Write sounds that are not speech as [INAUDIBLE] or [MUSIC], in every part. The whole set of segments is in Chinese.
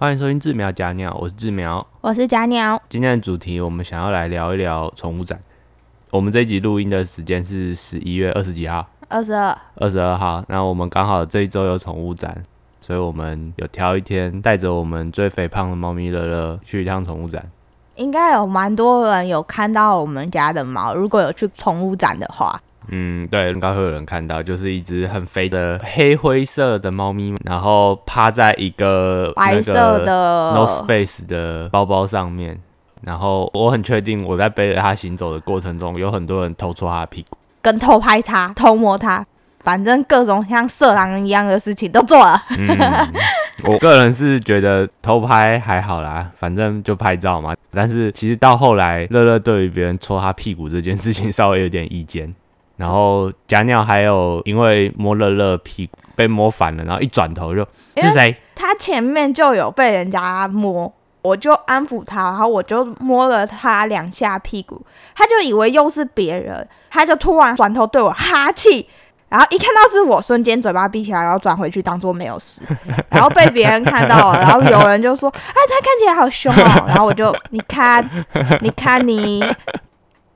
欢迎收听志苗假鸟，我是志苗。我是假鸟，今天的主题我们想要来聊一聊宠物展。我们这一集录音的时间是十一月二十几号，二十二，二十二号。那我们刚好这一周有宠物展，所以我们有挑一天带着我们最肥胖的猫咪乐乐去一趟宠物展。应该有蛮多人有看到我们家的猫，如果有去宠物展的话，嗯，对，应该会有人看到，就是一只很肥的黑灰色的猫咪，然后趴在一个白色的 North Face 的包包上面。然后我很确定，我在背着它行走的过程中，有很多人偷戳它的屁股。跟偷拍它、偷摸它，反正各种像色狼一样的事情都做了。嗯，我个人是觉得偷拍还好啦，反正就拍照嘛。但是其实到后来，乐乐对于别人戳他屁股这件事情稍微有点意见。然后假鸟还有因为摸乐乐屁股被摸反了，然后一转头就是谁？他前面就有被人家摸，我就安抚他，然后我就摸了他两下屁股，他就以为又是别人，他就突然转头对我哈气。然后一看到是我，瞬间嘴巴闭起来，然后转回去当做没有事，[LAUGHS] 然后被别人看到了，然后有人就说：“哎，他看起来好凶哦。”然后我就你看，你看你，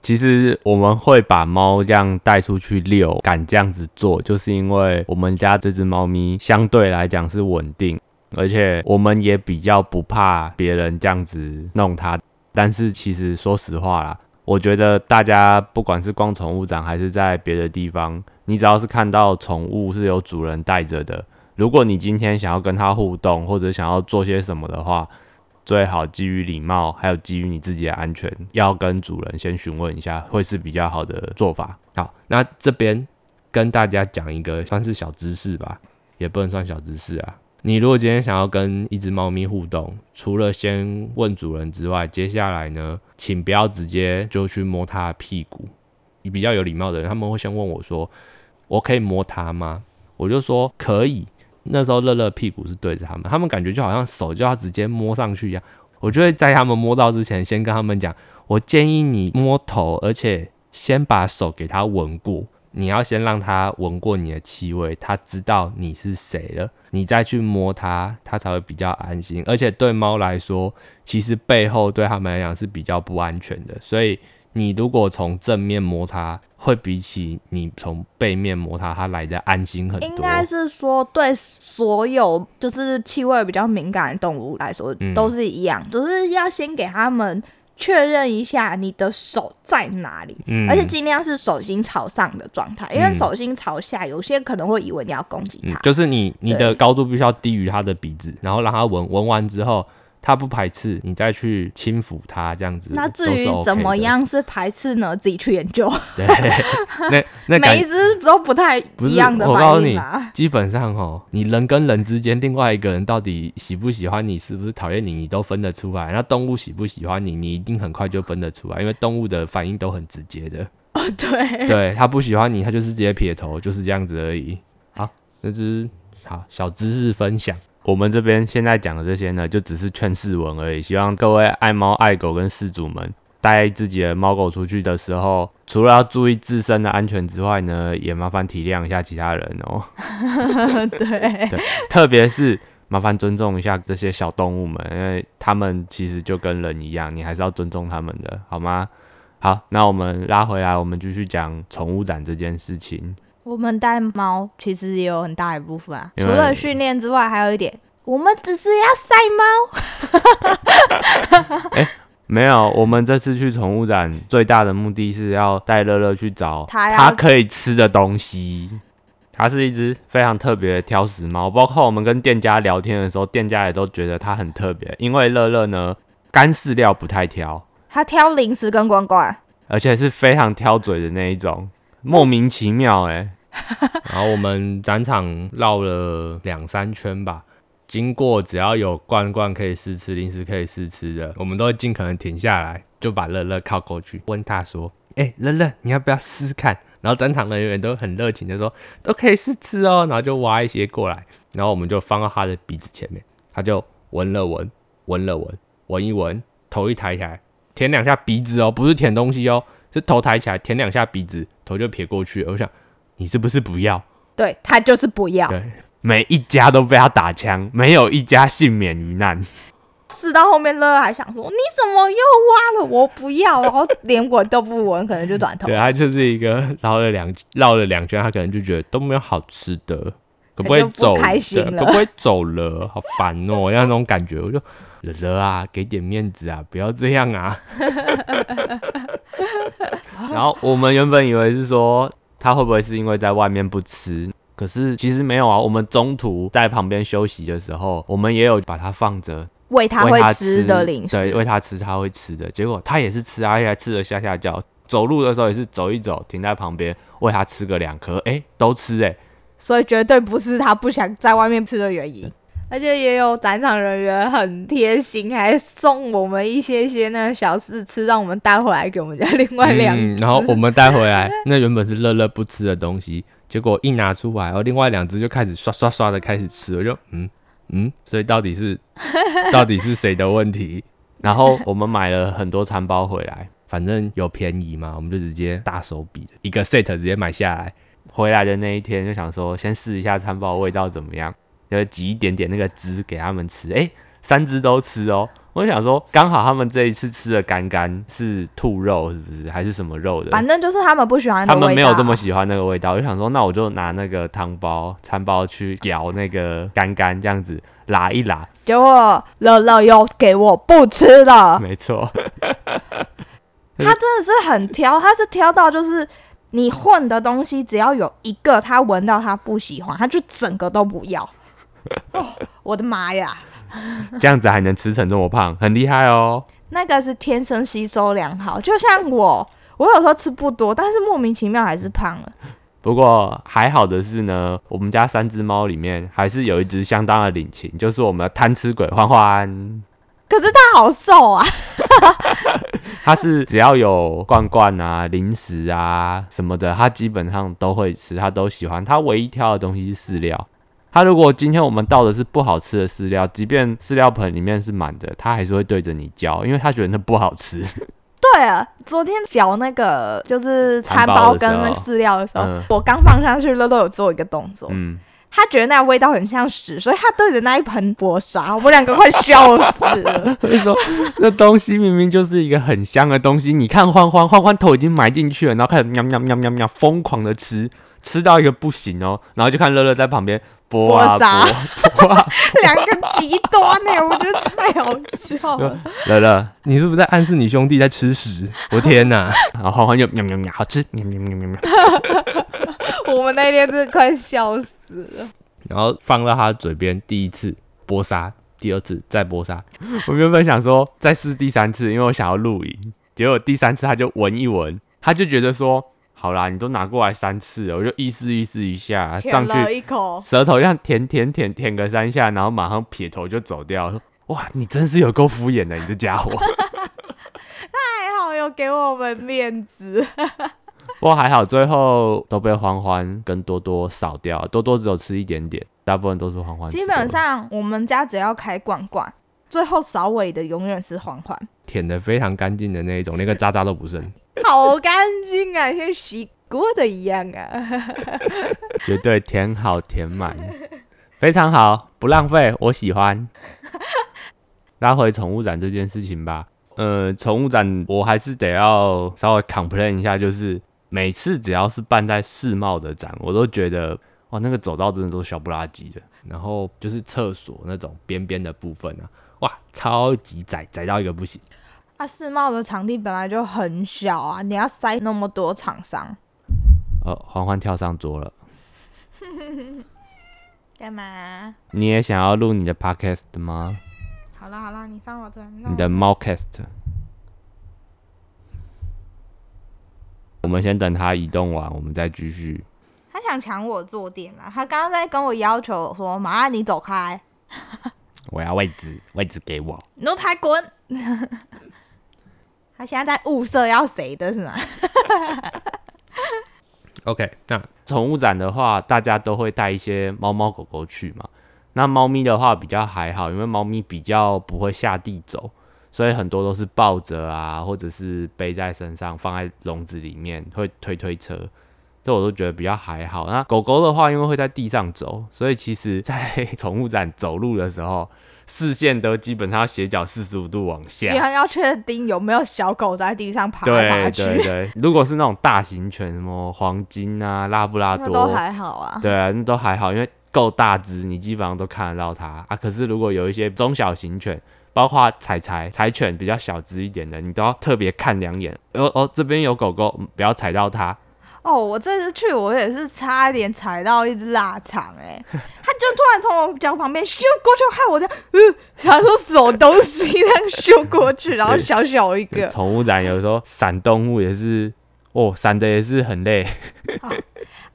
其实我们会把猫这样带出去遛，敢这样子做，就是因为我们家这只猫咪相对来讲是稳定，而且我们也比较不怕别人这样子弄它。但是其实说实话啦，我觉得大家不管是逛宠物展还是在别的地方，你只要是看到宠物是有主人带着的，如果你今天想要跟它互动或者想要做些什么的话，最好基于礼貌，还有基于你自己的安全，要跟主人先询问一下，会是比较好的做法。好，那这边跟大家讲一个算是小知识吧，也不能算小知识啊。你如果今天想要跟一只猫咪互动，除了先问主人之外，接下来呢，请不要直接就去摸它的屁股。你比较有礼貌的人，他们会先问我说：“我可以摸它吗？”我就说可以。那时候乐乐屁股是对着他们，他们感觉就好像手就要直接摸上去一样。我就会在他们摸到之前，先跟他们讲，我建议你摸头，而且先把手给他闻过。你要先让他闻过你的气味，他知道你是谁了，你再去摸它，它才会比较安心。而且对猫来说，其实背后对他们来讲是比较不安全的，所以你如果从正面摸它，会比起你从背面摸它，它来的安心很多。应该是说对所有就是气味比较敏感的动物来说嗯都是一样，就是要先给他们确认一下你的手在哪里，嗯而且尽量是手心朝上的状态，因为嗯手心朝下，有些可能会以为你要攻击它。嗯，就是你你的高度必须要低于它的鼻子，然后让它闻闻完之后，它不排斥，你再去轻抚他，这样子。那至于怎么的？样是排斥呢？自己去研究，[LAUGHS] 对，那那 [LAUGHS] 每一只都不太一样的我告诉你反应啦。基本上哦，你人跟人之间，另外一个人到底喜不喜欢你，是不是讨厌你，你都分得出来。那动物喜不喜欢你，你一定很快就分得出来，因为动物的反应都很直接的。哦，对，对，他不喜欢你，他就是直接撇头，就是这样子而已。好，那只是好小知识分享。我们这边现在讲的这些呢，就只是劝世文而已。希望各位爱猫爱狗跟饲主们带自己的猫狗出去的时候，除了要注意自身的安全之外呢，也麻烦体谅一下其他人哦。[LAUGHS] 对，特别是麻烦尊重一下这些小动物们，因为他们其实就跟人一样，你还是要尊重他们的，好吗？好，那我们拉回来，我们继续讲宠物展这件事情。我们带猫其实也有很大一部分啊，除因为了训练之外，还有一点，我们只是要晒猫。[LAUGHS] 没有，我们这次去宠物展最大的目的是要带乐乐去找它要它可以吃的东西。它是一只非常特别的挑食猫，包括我们跟店家聊天的时候，店家也都觉得它很特别，因为乐乐呢干饲料不太挑，它挑零食跟罐罐，而且是非常挑嘴的那一种，莫名其妙哎、[LAUGHS] 然后我们展场绕了两三圈吧，经过只要有罐罐可以试吃、零食可以试吃的，我们都会尽可能停下来，就把乐乐靠过去，问他说：“哎、乐乐，你要不要试试看？”然后展场人员都很热情的说：“都可以试吃哦。”然后就挖一些过来，然后我们就放到他的鼻子前面，他就闻了闻，闻了闻，闻一闻，头一抬起来，舔两下鼻子哦，不是舔东西哦，是头抬起来舔两下鼻子，头就撇过去。我想你是不是不要？对，他就是不要。对，每一家都被他打枪，没有一家幸免于难。吃到后面，乐乐还想说：“你怎么又挖了？我不要！”然后连闻都不闻，可能就转头对，。他就是一个绕了两绕了两圈，他可能就觉得都没有好吃的，可不可以走？开心了可不可以走了？好烦哦，那种感觉，我就乐乐啊，给点面子啊，[LAUGHS] 不要这样啊。[LAUGHS] 然后我们原本以为是说他会不会是因为在外面不吃，可是其实没有啊。我们中途在旁边休息的时候，我们也有把它放着，喂他吃的零食对，喂他吃他会吃的。结果他也是吃啊，而且还吃的下下叫。走路的时候也是走一走，停在旁边喂他吃个两颗，哎、都吃哎、所以绝对不是他不想在外面吃的原因。而且也有展场人员很贴心，还送我们一些些那个小试吃，让我们带回来给我们家另外两只、嗯，然后我们带回来，那原本是乐乐不吃的东西，结果一拿出来，然后另外两只就开始刷刷刷的开始吃，我就嗯嗯，所以到底是 [LAUGHS] 到底是谁的问题？然后我们买了很多餐包回来，反正有便宜嘛，我们就直接大手笔的一个 set 直接买下来。回来的那一天就想说，先试一下餐包味道怎么样，就挤一点点那个汁给他们吃。哎、三只都吃哦。我就想说，刚好他们这一次吃的干干是兔肉，是不是？还是什么肉的？反正就是他们不喜欢。他们没有这么喜欢那个味道，我就想说，那我就拿那个汤包、餐包去舀那个干干，这样子拉一拉。结果乐乐又给我不吃了。没错，[LAUGHS] 他真的是很挑，他是挑到就是你混的东西，只要有一个他闻到他不喜欢，他就整个都不要。[LAUGHS] 哦，我的妈呀！[LAUGHS] 这样子还能吃成这么胖，很厉害哦。那个是天生吸收良好，就像我，我有时候吃不多，但是莫名其妙还是胖了。不过还好的是呢，我们家三只猫里面还是有一只相当的领情，就是我们的贪吃鬼欢欢。可是它好瘦啊，[LAUGHS] 它是只要有罐罐啊、零食啊什么的，它基本上都会吃，它都喜欢。它唯一挑的东西是饲料。它如果今天我们倒的是不好吃的饲料，即便饲料盆里面是满的，它还是会对着你叫，因为它觉得那不好吃。对啊，昨天嚼那个就是餐餐包包跟那饲料的时候，嗯我刚放上去，乐乐有做一个动作，嗯，他觉得那味道很像屎，所以他对着那一盆搏杀，我们两个快笑死了。[LAUGHS] 所以说那东西明明就是一个很香的东西，你看欢欢欢欢头已经埋进去了，然后开始喵喵喵喵喵疯狂的吃，吃到一个不行哦，然后就看乐乐在旁边剥啊 [LAUGHS] 两个极端呢、我觉得太好笑了。乐乐，你是不是在暗示你兄弟在吃屎？我天哪！然后欢欢就喵喵喵，好吃，喵喵喵喵喵。我们那天真的快笑死了。然后放到他嘴边，第一次剥沙，第二次再剥沙，我原本想说再试第三次，因为我想要录影，结果第三次他就闻一闻，他就觉得说，好啦，你都拿过来三次了，我就意思意思一下，上去一口，舌头这样舔舔舔舔个三下，然后马上撇头就走掉，说哇，你真是有够敷衍的，你这家伙。[LAUGHS] 太好有给我们面子。[LAUGHS] 不过还好，最后都被欢欢跟多多扫掉，多多只有吃一点点，大部分都是欢欢基本上我们家只要开罐罐，最后扫尾的永远是欢欢，舔的非常干净的那一种，连个渣渣都不剩。[LAUGHS] 好干净啊，像洗过的一样啊。[LAUGHS] 绝对填好填满，非常好，不浪费，我喜欢。拉回宠物展这件事情吧，呃，宠物展我还是得要稍微 complain 一下，就是每次只要是办在世贸的展，我都觉得哇，那个走道真的都小不拉几的，然后就是厕所那种边边的部分啊，哇，超级窄，窄到一个不行。啊，世贸的场地本来就很小啊，你要塞那么多厂商，哦，欢欢跳上桌了，[LAUGHS] 干嘛？你也想要录你的 podcast 吗？好了好了，你上我这，你的猫 cast。我们先等他移动完，我们再继续。他想抢我坐垫啊！他刚刚在跟我要求说：“妈，你走开，我要位置，位置给我。你都太滚！”他现在在物色要谁的是吗？[LAUGHS] OK，那宠物展的话，大家都会带一些猫猫狗狗去嘛。那猫咪的话比较还好，因为猫咪比较不会下地走，所以很多都是抱着啊，或者是背在身上，放在笼子里面，会推推车。这我都觉得比较还好。那狗狗的话，因为会在地上走，所以其实在 [LAUGHS] 宠物展走路的时候，视线都基本上要斜角四十五度往下，你还要确定有没有小狗在地上爬来爬对去，对对，如果是那种大型犬，什么黄金啊、拉布拉多都多，还好啊。对啊，那都还好，因为够大只，你基本上都看得到它啊。可是如果有一些中小型犬，包括柴柴柴犬比较小只一点的，你都要特别看两眼。哦哦，这边有狗狗，嗯不要踩到它。哦，我这次去我也是差一点踩到一只腊肠，哎，它就突然从我脚旁边咻过去，害我这样，呃，想说什么东西这样咻过去，然后小小一个，宠物展有时候闪动物也是，哦，闪的也是很累。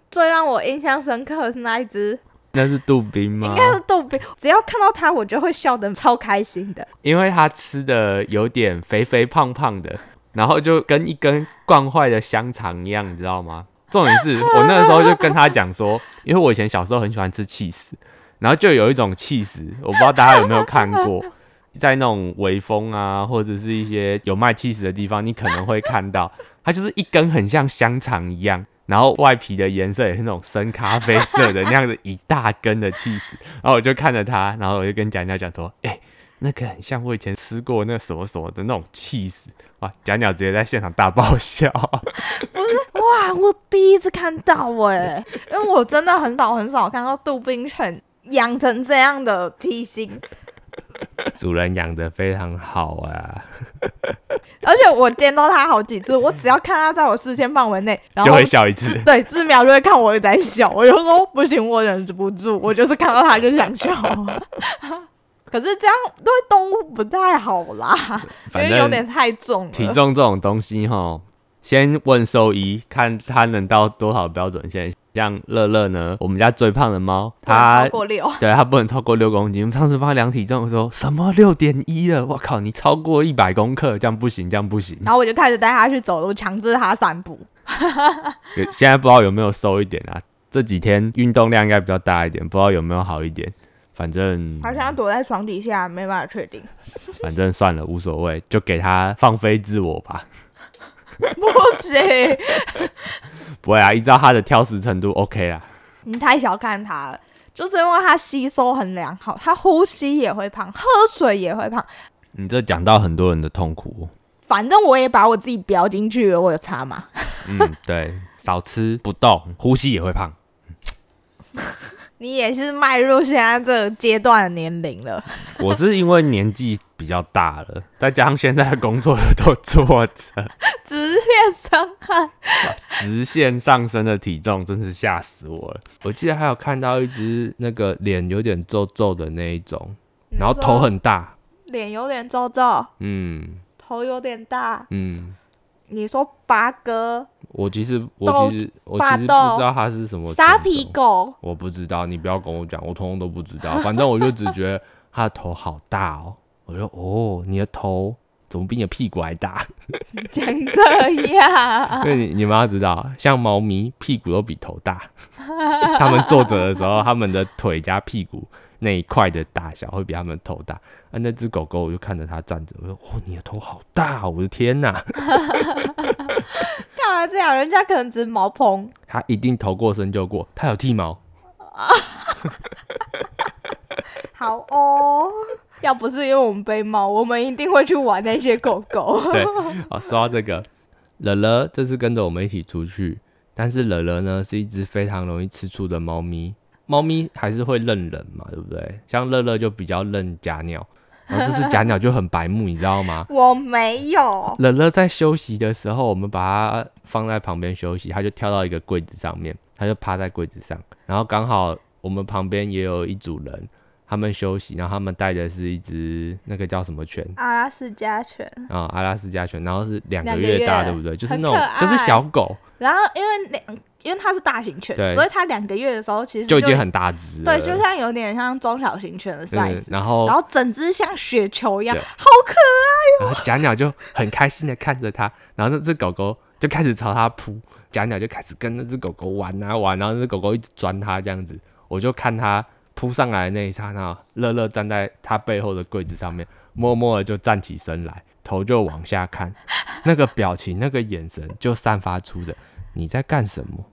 最让我印象深刻的是那一只，那是杜宾吗应？该是杜宾，只要看到它，我就会笑得超开心的。因为它吃的有点肥肥胖胖的，然后就跟一根灌坏的香肠一样，你知道吗？重点是 [LAUGHS] 我那个时候就跟他讲说，因为我以前小时候很喜欢吃气死，然后就有一种气死，我不知道大家有没有看过，[LAUGHS] 在那种微风啊，或者是一些有卖气死的地方，你可能会看到，它就是一根很像香肠一样。然后外皮的颜色也是那种深咖啡色的那样子一大根的气死，然后我就看着他，然后我就跟蒋家讲说：“哎、那个很像我以前吃过那什么什么的那种气死哇！蒋鸟直接在现场大爆笑。[LAUGHS] 哇，我第一次看到哎、因为我真的很少很少看到杜宾犬养成这样的体型，主人养的非常好啊，而且我见到它好几次，我只要看它在我视线范围内，然就后会笑一次。对志苗就会看我在笑，我就说不行，我忍不住，我就是看到它就想笑。[LAUGHS] 可是这样对动物不太好啦，[LAUGHS] 因反为有点太重了。体重这种东西哈，先问兽医，看它能到多少标准线。像乐乐呢，我们家最胖的猫，它超过六，[LAUGHS] 对它不能超过六公斤。我们上次帮它量体重的时候，什么六点一了？我靠，你超过一百公克，这样不行，这样不行。然后我就开始带它去走路，强制它散步。[LAUGHS] 有现在不知道有没有瘦一点啊？这几天运动量应该比较大一点，不知道有没有好一点。反正好像躲在床底下，没办法确定。[LAUGHS] 反正算了，无所谓，就给他放飞自我吧。[LAUGHS] 不行，不会啊，依照他的挑食程度，OK 啦。你太小看他了。就是因为他吸收很良好，他呼吸也会胖，喝水也会胖。你这讲到很多人的痛苦哦。反正我也把我自己标进去了，我有差吗？嗯，对，少吃不动，呼吸也会胖。你也是迈入现在这个阶段的年龄了。[LAUGHS] 我是因为年纪比较大了，再加上现在的工作又都坐着，[LAUGHS] 直线伤害，[LAUGHS] 直线上升的体重真是吓死我了。我记得还有看到一只那个脸有点皱皱的那一种，然后头很大，脸有点皱皱，嗯头有点大。嗯，你说八哥、我其实我其实我其实不知道它是什么沙皮狗，我不知道，你不要跟我讲，我通通都不知道。[LAUGHS] 反正我就只觉得它的头好大哦，我说哦，你的头怎么比你的屁股还大？[LAUGHS] 讲这样，[LAUGHS] 因为你你们要知道，像猫咪屁股都比头大，它们坐着的时候，它们的腿加屁股那一块的大小会比他们的头大。啊，那只狗狗我就看着它站着，我说哦，你的头好大、哦，我的天哪！[LAUGHS] 干嘛这样？人家可能只是毛蓬，[LAUGHS] 它一定头过身就过，它有剃毛。[LAUGHS] 好哦。要不是因为我们背猫，我们一定会去玩那些狗狗。对，好，说到这个，乐乐这次跟着我们一起出去，但是乐乐呢是一只非常容易吃醋的猫咪。猫咪还是会认人嘛，对不对？像乐乐就比较认假鸟，然 [LAUGHS] 后这只假鸟就很白目，你知道吗？我没有，乐乐在休息的时候，我们把它放在旁边休息，它就跳到一个柜子上面，它就趴在柜子上，然后刚好我们旁边也有一组人，他们休息，然后他们带的是一只那个叫什么犬阿拉斯加犬。啊、阿拉斯加犬，然后是两个月大，月对不对？就是那种就是小狗，然后因为两，因为它是大型犬，对。所以它两个月的时候其实就已经很大只了，对，就像有点像中小型犬的嗯 size，、然后然后整只像雪球一样，对。好可爱。然后假鸟就很开心的看着它，然后那只狗狗就开始朝它扑，假鸟就开始跟那只狗狗玩啊玩，然后那只狗狗一直钻它这样子，我就看它扑上来的那一刹那，乐乐站在它背后的柜子上面，默默的就站起身来，头就往下看，那个表情、那个眼神就散发出着你在干什么？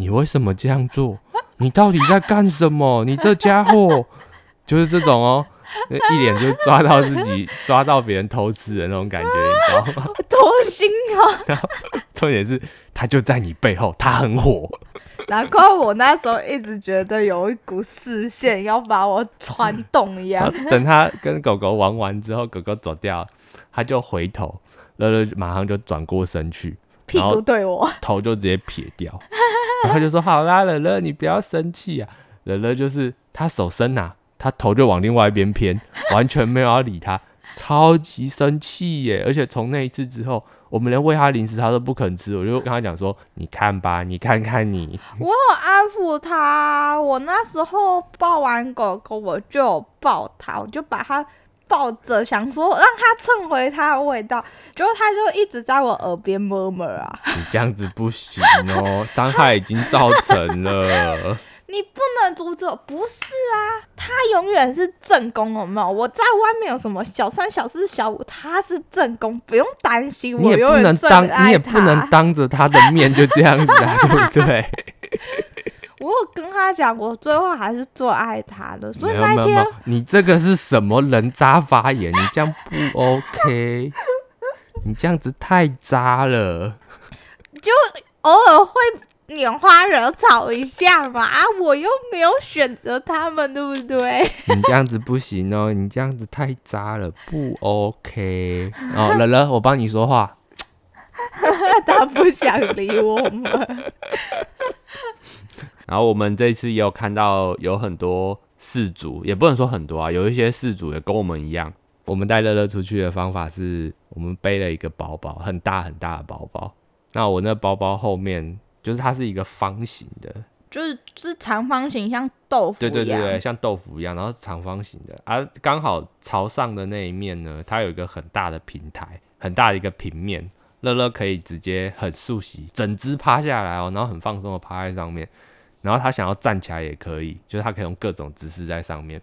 你为什么这样做？你到底在干什么？你这家伙 [LAUGHS] 就是这种哦，一脸就抓到自己 [LAUGHS] 抓到别人偷吃的那种感觉，你知道吗？[LAUGHS] 多心啊！重点是他就在你背后，他很火。难怪我那时候一直觉得有一股视线要把我穿动一样。等他跟狗狗玩完之后，狗狗走掉，他就回头，乐乐马上就转过身去，屁股对我，头就直接撇掉。然后就说：“好啦，乐乐，你不要生气啊。”乐乐就是他手伸呐，他头就往另外一边偏，完全没有要理他，超级生气耶！而且从那一次之后。我们连喂他零食他都不肯吃，我就跟他讲说：“你看吧，你看看你。”我有安抚他，我那时候抱完狗狗，我就抱他，我就把他抱着，想说让他蹭回他的味道，结果他就一直在我耳边摸摸啊。你这样子不行哦，伤害已经造成了。[LAUGHS] 你不能阻止，不是啊，他永远是正宫，有没有？我在外面有什么小三、小四、小五，他是正宫，不用担心。我也不能当，你也不能当着他的面就这样子啊，[LAUGHS] 对不对？我有跟他讲，我最后还是做爱他的。所以那天，你这个是什么人渣发言？你这样不 [LAUGHS] OK，你这样子太渣了。就偶尔会。拈花惹草一下嘛，啊，我又没有选择他们，对不对？[LAUGHS] 你这样子不行哦，你这样子太渣了，不 OK。哦，[LAUGHS] 乐乐，我帮你说话。他不想理我们。然后我们这次也有看到有很多事主，也不能说很多啊，有一些事主也跟我们一样。我们带乐乐出去的方法是我们背了一个包包，很大很大的包包。那我那包包后面。就是它是一个方形的，就是是长方形，像豆腐对对对对，像豆腐一样，然后长方形的，而刚好朝上的那一面呢，它有一个很大的平台，很大的一个平面，乐乐可以直接很竖起，整只趴下来哦，然后很放松的趴在上面，然后他想要站起来也可以，就是他可以用各种姿势在上面，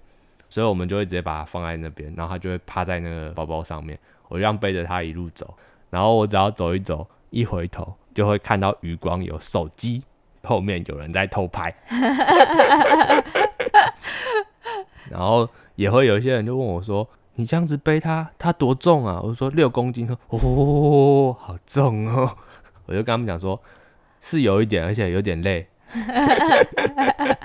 所以我们就会直接把它放在那边，然后他就会趴在那个包包上面，我这样背着他一路走，然后我只要走一走，一回头。就会看到余光有手机后面有人在偷拍，然后也会有一些人就问我说：“你这样子背他，他多重啊？”我说：“六公斤。”说：“哦，好重哦。[LAUGHS] ”我就跟他们讲说：“是有一点，而且有点累。” [LAUGHS]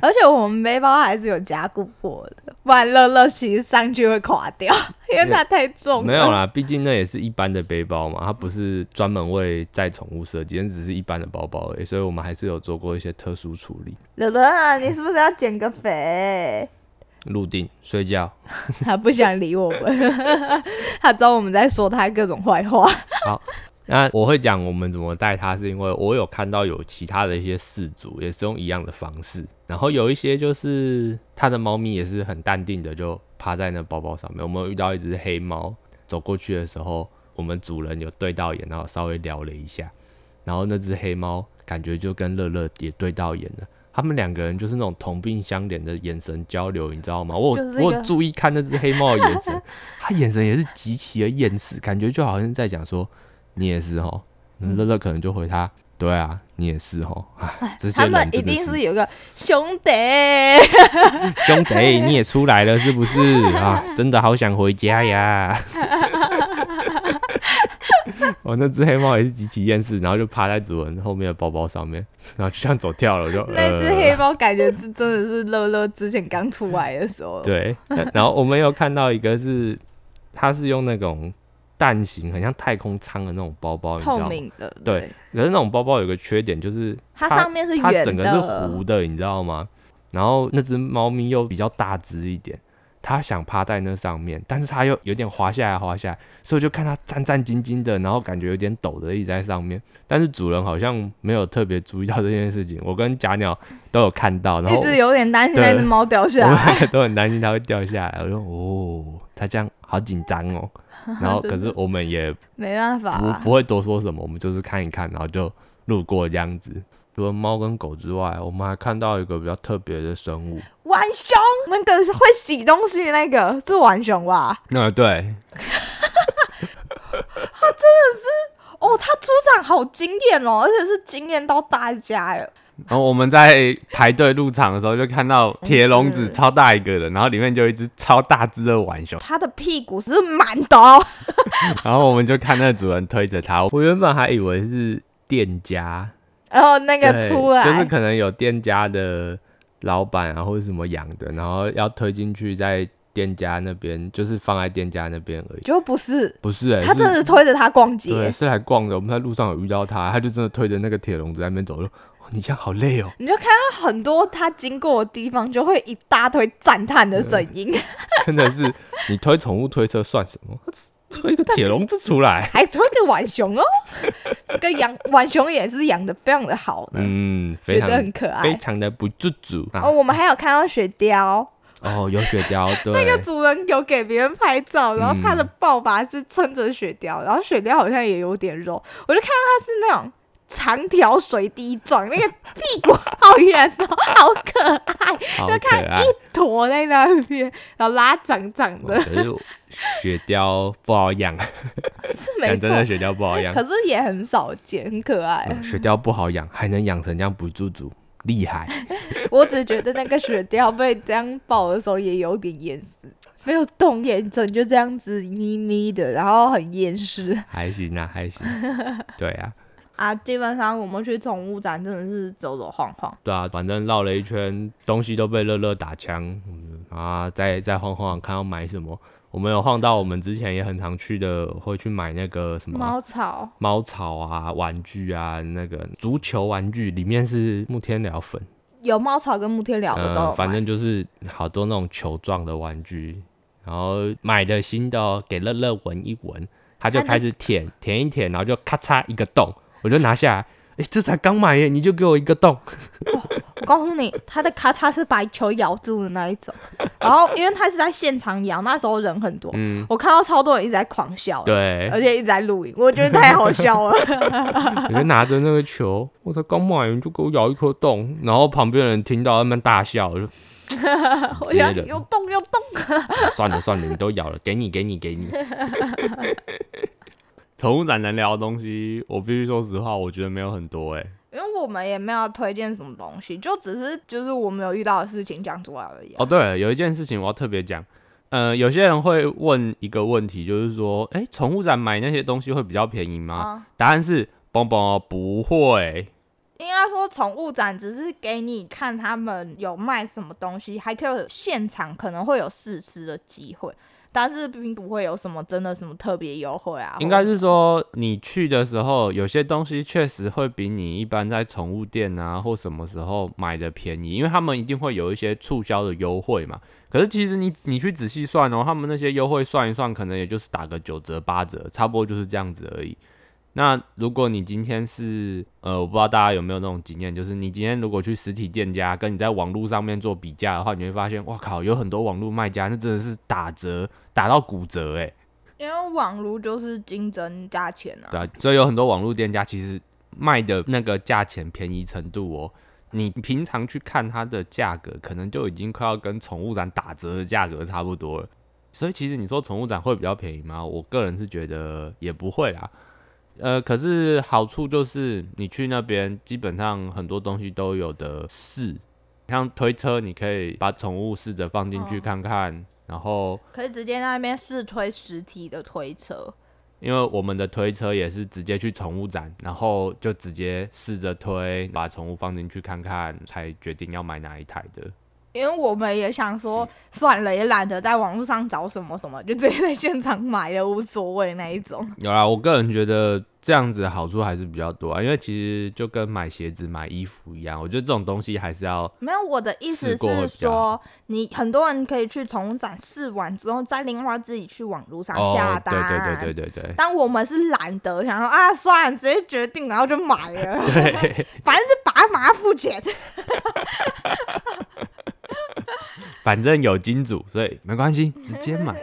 而且我们背包还是有加固过的，不然乐乐其实上去会垮掉，[LAUGHS] 因为它太重。没有啦，毕竟那也是一般的背包嘛，它不是专门为载宠物设计，只是一般的包包而已，所以我们还是有做过一些特殊处理。乐乐啊，你是不是要减个肥？入定睡觉，[LAUGHS] 他不想理我们，他知道我们在说他各种坏话。好。那我会讲我们怎么带它，是因为我有看到有其他的一些饲主也是用一样的方式，然后有一些就是它的猫咪也是很淡定的就趴在那包包上面。我们遇到一只黑猫走过去的时候，我们主人有对到眼，然后稍微聊了一下，然后那只黑猫感觉就跟乐乐也对到眼了，他们两个人就是那种同病相怜的眼神交流，你知道吗？我我注意看那只黑猫的眼神，[LAUGHS] 它眼神也是极其的厌世，感觉就好像在讲说。你也是哦，乐乐可能就回他，对啊，你也是哦，哎，他们一定是有个兄弟，[LAUGHS] 兄弟你也出来了是不是 [LAUGHS] 啊？真的好想回家呀！[LAUGHS] 我那只黑猫也是极其厌世，然后就趴在主人后面的包包上面，然后就像走跳了，就那只黑猫感觉是真的是乐乐之前刚出来的时候，对，然后我们有看到一个是，它是用那种。蛋形很像太空舱的那种包包，透明的。对，可是那种包包有个缺点，就是它上面是圆的，它整个是糊的，你知道吗？然后那只猫咪又比较大只一点，它想趴在那上面，但是它又有点滑下来，滑下来，所以就看它战战兢兢的，然后感觉有点抖的一直在上面。但是主人好像没有特别注意到这件事情，我跟假鸟都有看到，然后一直有点担心那只猫掉下来，[LAUGHS] 都很担心它会掉下来。我说哦，它这样好紧张哦。[LAUGHS] 然后，可是我们也没办法，不不会多说什么，我们就是看一看，然后就路过这样子。除了猫跟狗之外，我们还看到一个比较特别的生物——浣熊。那个是会洗东西那个是浣熊吧？那对。[LAUGHS] 他真的是哦，他出场好惊艳哦，而且是惊艳到大家。然后我们在排队入场的时候，就看到铁笼子超大一个的，然后里面就有一只超大只的浣熊，它的屁股是满的哦，[LAUGHS] 然后我们就看那个主人推着它，我原本还以为是店家，然后那个出来，就是可能有店家的老板啊，或者什么养的，然后要推进去，在店家那边，就是放在店家那边而已。就不是，不是哎、他是真的是推着他逛街对，街，是来逛的。我们在路上有遇到他，他就真的推着那个铁笼子在那边走，你这样好累哦，你就看到很多他经过的地方，就会一大堆赞叹的声音，真的是你推宠物推车算什么？推一个铁笼子出来，[LAUGHS] 还推个浣熊哦，这个养浣熊也是养的非常的好呢，嗯，非觉常得很可非。常的不自主啊哦，。我们还有看到雪貂，哦，有雪貂，[LAUGHS] 对，那个主人有给别人拍照，然后他的嗯抱把是撑着雪貂，然后雪貂好像也有点肉，我就看到它是那种长条水滴状，那个屁股好圆哦，[LAUGHS] 好可爱，就看一。坨在那边，然后拉长长的，[LAUGHS] 可是雪貂不好养，是没错真，的，雪貂不好养。可是也很少见，很可爱。嗯雪貂不好养，还能养成这样不自主，厉害。[LAUGHS] 我只觉得那个雪貂被这样抱的时候也有点厌世，没有动眼神，就这样子眯眯的，然后很厌世还行啊，还行。[LAUGHS] 对啊，啊。基本上我们去宠物展真的是走走晃晃，对啊，反正绕了一圈，东西都被乐乐打枪，嗯啊，再再晃晃，看要买什么。我们有晃到我们之前也很常去的，会去买那个什么猫草。猫草啊、玩具啊，那个足球玩具里面是木天蓼粉，有猫草跟木天蓼的都有嗯，反正就是好多那种球状的玩具，然后买的新的哦给乐乐闻一闻，他就开始舔舔一舔，然后就咔嚓一个洞，我就拿下来，哎、这才刚买耶，你就给我一个洞，我告诉你，他的咔嚓是把球咬住的那一种。然后因为他是在现场咬，那时候人很多，嗯，我看到超多人一直在狂笑，对，而且一直在录影，我觉得太好笑了。[LAUGHS] 你就拿着那个球，我才刚买，你就给我咬一颗洞，然后旁边的人听到他们大笑，[LAUGHS] 我就有洞有洞，算了算了，你都咬了，给你给你给你，[LAUGHS] 宠物展能聊的东西，我必须说实话，我觉得没有很多哎、我们也没有推荐什么东西，就只是就是我们有遇到的事情讲出来而已啊、哦，对了，有一件事情我要特别讲，呃，有些人会问一个问题，就是说，哎、宠物展买那些东西会比较便宜吗？啊答案是，嘣嘣，不会。应该说，宠物展只是给你看他们有卖什么东西，还可以有现场可能会有试吃的机会，但是并不会有什么真的什么特别优惠啊。应该是说，你去的时候，有些东西确实会比你一般在宠物店啊或什么时候买的便宜，因为他们一定会有一些促销的优惠嘛。可是其实你你去仔细算哦，他们那些优惠算一算，可能也就是打个九折八折，差不多就是这样子而已。那如果你今天是呃，我不知道大家有没有那种经验，就是你今天如果去实体店家，跟你在网络上面做比价的话，你会发现，哇靠，有很多网络卖家那真的是打折打到骨折诶、因为网络就是竞争价钱啊。对啊，所以有很多网络店家其实卖的那个价钱便宜程度哦，你平常去看它的价格，可能就已经快要跟宠物展打折的价格差不多了。所以其实你说宠物展会比较便宜吗？我个人是觉得也不会啦。呃，可是好处就是你去那边，基本上很多东西都有的试，像推车，你可以把宠物试着放进去哦看看，然后可以直接在那边试推实体的推车，因为我们的推车也是直接去宠物展，然后就直接试着推，把宠物放进去看看，才决定要买哪一台的。因为我们也想说，算了，也懒得在网络上找什么什么，就直接在现场买了，无所谓那一种。有啊，我个人觉得这样子的好处还是比较多啊，因为其实就跟买鞋子、买衣服一样，我觉得这种东西还是要没有，我的意思是说，你很多人可以去宠物展试完之后，再另外自己去网络上哦下，对单。对对对对对。但我们是懒得，想说啊，算了，直接决定，然后就买了。对 [LAUGHS] 反正是把它马上付钱。[LAUGHS] 反正有金主，所以没关系，[LAUGHS] 直接买，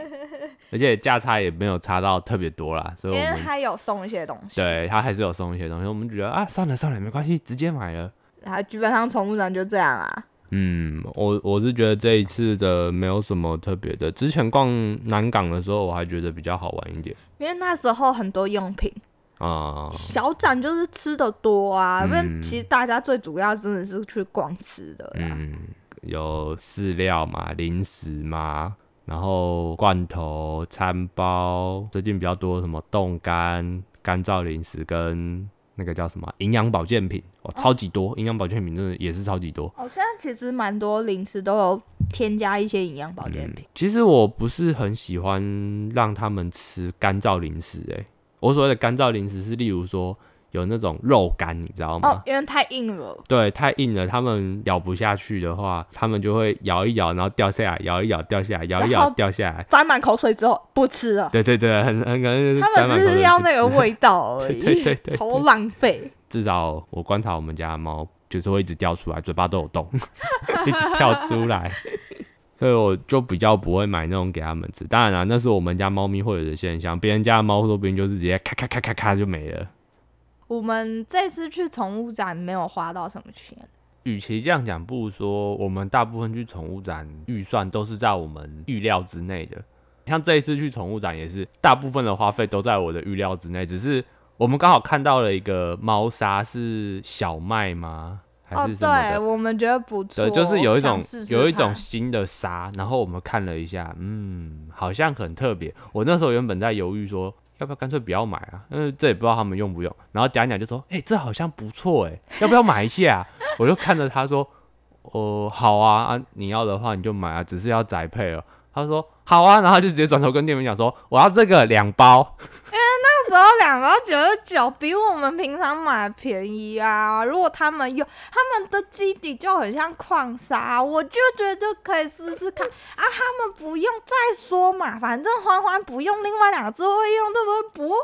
而且价差也没有差到特别多啦，所以因为我们它有送一些东西。对他还是有送一些东西，我们觉得啊，算了算了，没关系，直接买了。然后基本上宠物展就这样啊。嗯，我我是觉得这一次的没有什么特别的。之前逛南港的时候，我还觉得比较好玩一点。因为那时候很多用品，啊、小展就是吃的多啊，因为嗯其实大家最主要真的是去逛吃的啦。嗯，有饲料嘛，零食嘛，然后罐头、餐包，最近比较多什么冻干、干燥零食跟那个叫什么营养保健品，哦，超级多，营养保健品真的也是超级多。哦，现在其实蛮多零食都有添加一些营养保健品。其实我不是很喜欢让他们吃干燥零食、欸，我所谓的干燥零食是例如说有那种肉干，你知道吗？哦，因为太硬了。对，太硬了，他们咬不下去的话，他们就会咬一咬，然后掉下来，咬一咬掉下来，咬一咬掉下来。沾满口水之后不吃了，对对对，很很可能就是他们只是要那个味道而已，对对对对超浪费。至少我观察我们家的猫，就是会一直掉出来，嘴巴都有洞，[LAUGHS] 一直跳出来，[LAUGHS] 所以我就比较不会买那种给他们吃。当然啦、那是我们家猫咪会有的现象，别人家的猫说不定就是直接咔咔咔咔咔就没了。我们这次去宠物展没有花到什么钱，与其这样讲，不如说我们大部分去宠物展预算都是在我们预料之内的。像这一次去宠物展也是，大部分的花费都在我的预料之内，只是我们刚好看到了一个猫砂是小麦吗？还哦，是什么的？对，我们觉得不错，对，就是有一种有一种新的沙，然后我们看了一下，嗯，好像很特别。我那时候原本在犹豫说，要不要干脆不要买啊？因为这也不知道他们用不用。然后讲一讲就说，哎、这好像不错哎，要不要买一下？[LAUGHS] 我就看着他说，哦，好啊，啊，你要的话你就买啊，只是要宅配哦。他说好啊，然后就直接转头跟店员讲说，我要这个两包。因为那时候两包九十九，比我们平常买的便宜啊。如果他们用他们的基底就很像矿砂，我就觉得可以试试看啊。他们不用再说嘛，反正欢欢不用，另外两个字会用，对不对？不会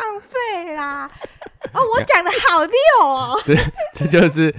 浪费啦。[LAUGHS] 哦，我讲的好溜哦，[LAUGHS] 这就是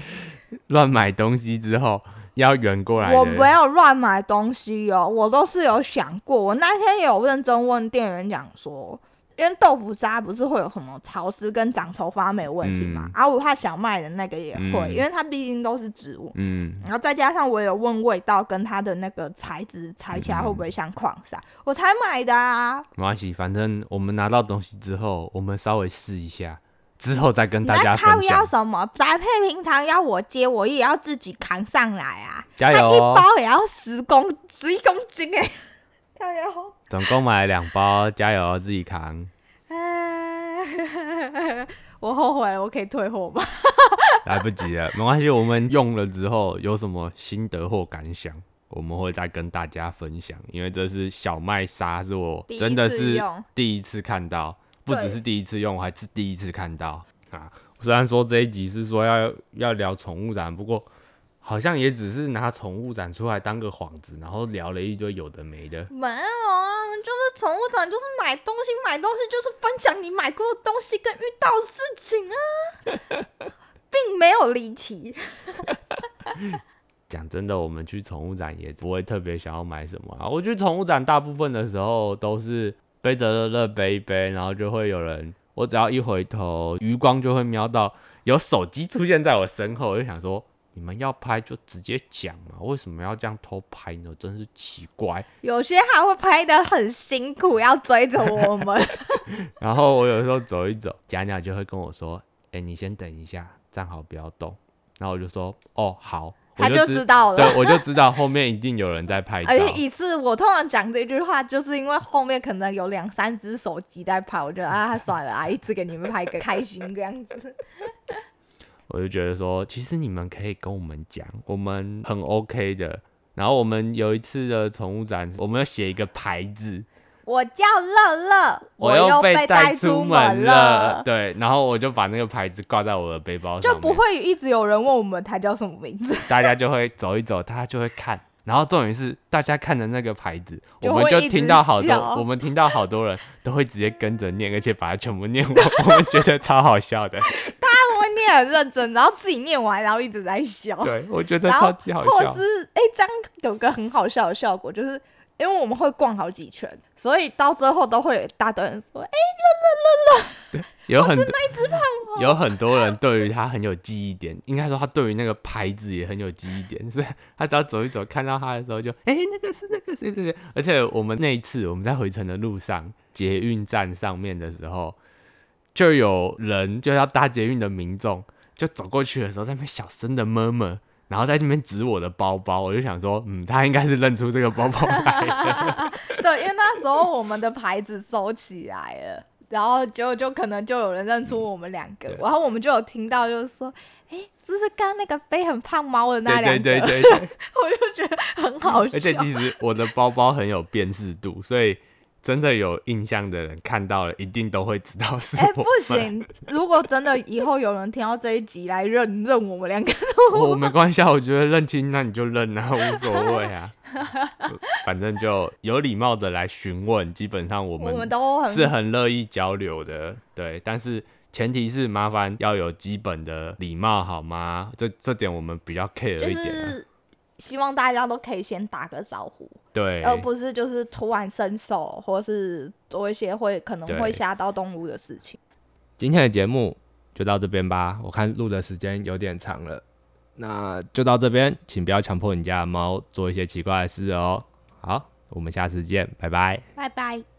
乱买东西之后要圆过来的。我没有乱买东西哦，我都是有想过。我那天有认真问店员讲说，因为豆腐渣不是会有什么潮湿跟长头发没问题嘛？嗯啊，我怕小麦的那个也会，嗯因为它毕竟都是植物。嗯，然后再加上我有问味道跟它的那个材质踩起来会不会像矿砂，我才买的啊。没关系，反正我们拿到东西之后，我们稍微试一下，之后再跟大家分享要。什么？宅配平常要我接，我也要自己扛上来啊。加油它一哦！包也要十公十一公斤哎、[LAUGHS] 加油。总共买了两包，加油哦，自己扛。哎，[LAUGHS] 我后悔了，我可以退货吗？[LAUGHS] 来不及了，没关系，我们用了之后有什么心得或感想，我们会再跟大家分享。因为这是小麦沙，是我真的是第一次看到，不只是第一次用，我还是第一次看到啊。虽然说这一集是说要要聊宠物展，不过好像也只是拿宠物展出来当个幌子，然后聊了一堆有的没的。没有啊，就是宠物展，就是买东西，买东西就是分享你买过的东西跟遇到的事情啊，[LAUGHS] 并没有离题。[LAUGHS] 讲真的，我们去宠物展也不会特别想要买什么啊。我去宠物展大部分的时候都是背着乐乐背一背，然后就会有人，我只要一回头，余光就会瞄到有手机出现在我身后，我就想说，你们要拍就直接讲嘛，为什么要这样偷拍呢？真是奇怪。有些还会拍的很辛苦，要追着我们。[LAUGHS] 然后我有时候走一走，假鸟就会跟我说，哎、你先等一下，站好不要动。然后我就说，哦，好。我他就知知道了对，我就知道后面一定有人在拍照。而且一次我通常讲这句话，就是因为后面可能有两三只手机在拍，我觉得啊算了啊，一次给你们拍个开心这样子。[LAUGHS] 我就觉得说，其实你们可以跟我们讲，我们很 OK 的。然后我们有一次的宠物展，我们要写一个牌子，我叫乐乐，我又被带出门了，对，然后我就把那个牌子挂在我的背包上，就不会一直有人问我们他叫什么名字。[LAUGHS] 大家就会走一走，大家就会看。然后重点是，大家看的那个牌子，我们就听到好多，我们听到好多人都会直接跟着念，而且把它全部念完，[LAUGHS] 我们觉得超好笑的。他会念很认真，然后自己念完，然后一直在笑。对，我觉得超级好笑。或是哎、这样有个很好笑的效果，就是因为我们会逛好几圈，所以到最后都会有一大堆人说：“ [LAUGHS] 哎、有很多 [LAUGHS] 有很多人对于他很有记忆点，应该说他对于那个牌子也很有记忆点，[LAUGHS] 所以他只要走一走看到他的时候就，哎、那个是那个谁谁谁。而且我们那一次我们在回程的路上，捷运站上面的时候，就有人就要搭捷运的民众就走过去的时候，在那边小声的 murmur，然后在那边指我的包包，我就想说，嗯，他应该是认出这个包包来的。[LAUGHS] 对，因为那时候我们的牌子收起来了，然后就就可能就有人认出我们两个，对然后我们就有听到就是说，哎、这是刚那个背很胖猫的那两个，对对对对对，我就觉得很好笑。而且其实我的包包很有辨识度，所以真的有印象的人看到了，一定都会知道是哎、我。不行！如果真的以后有人听到这一集来认认我们两个，[LAUGHS] 我没关系啊，我觉得认清那你就认啊，无所谓啊。[LAUGHS] 反正就有礼貌的来询问，基本上我我们们都很是很乐意交流的，对。但是前提是麻烦要有基本的礼貌，好吗？这这点我们比较 care 一点、啊，是希望大家都可以先打个招呼，对。而不是就是突然伸手，或是做一些会可能会吓到动物的事情。今天的节目就到这边吧，我看录的时间有点长了，那就到这边，请不要强迫你家的猫做一些奇怪的事哦。好，我们下次见，拜拜。拜拜。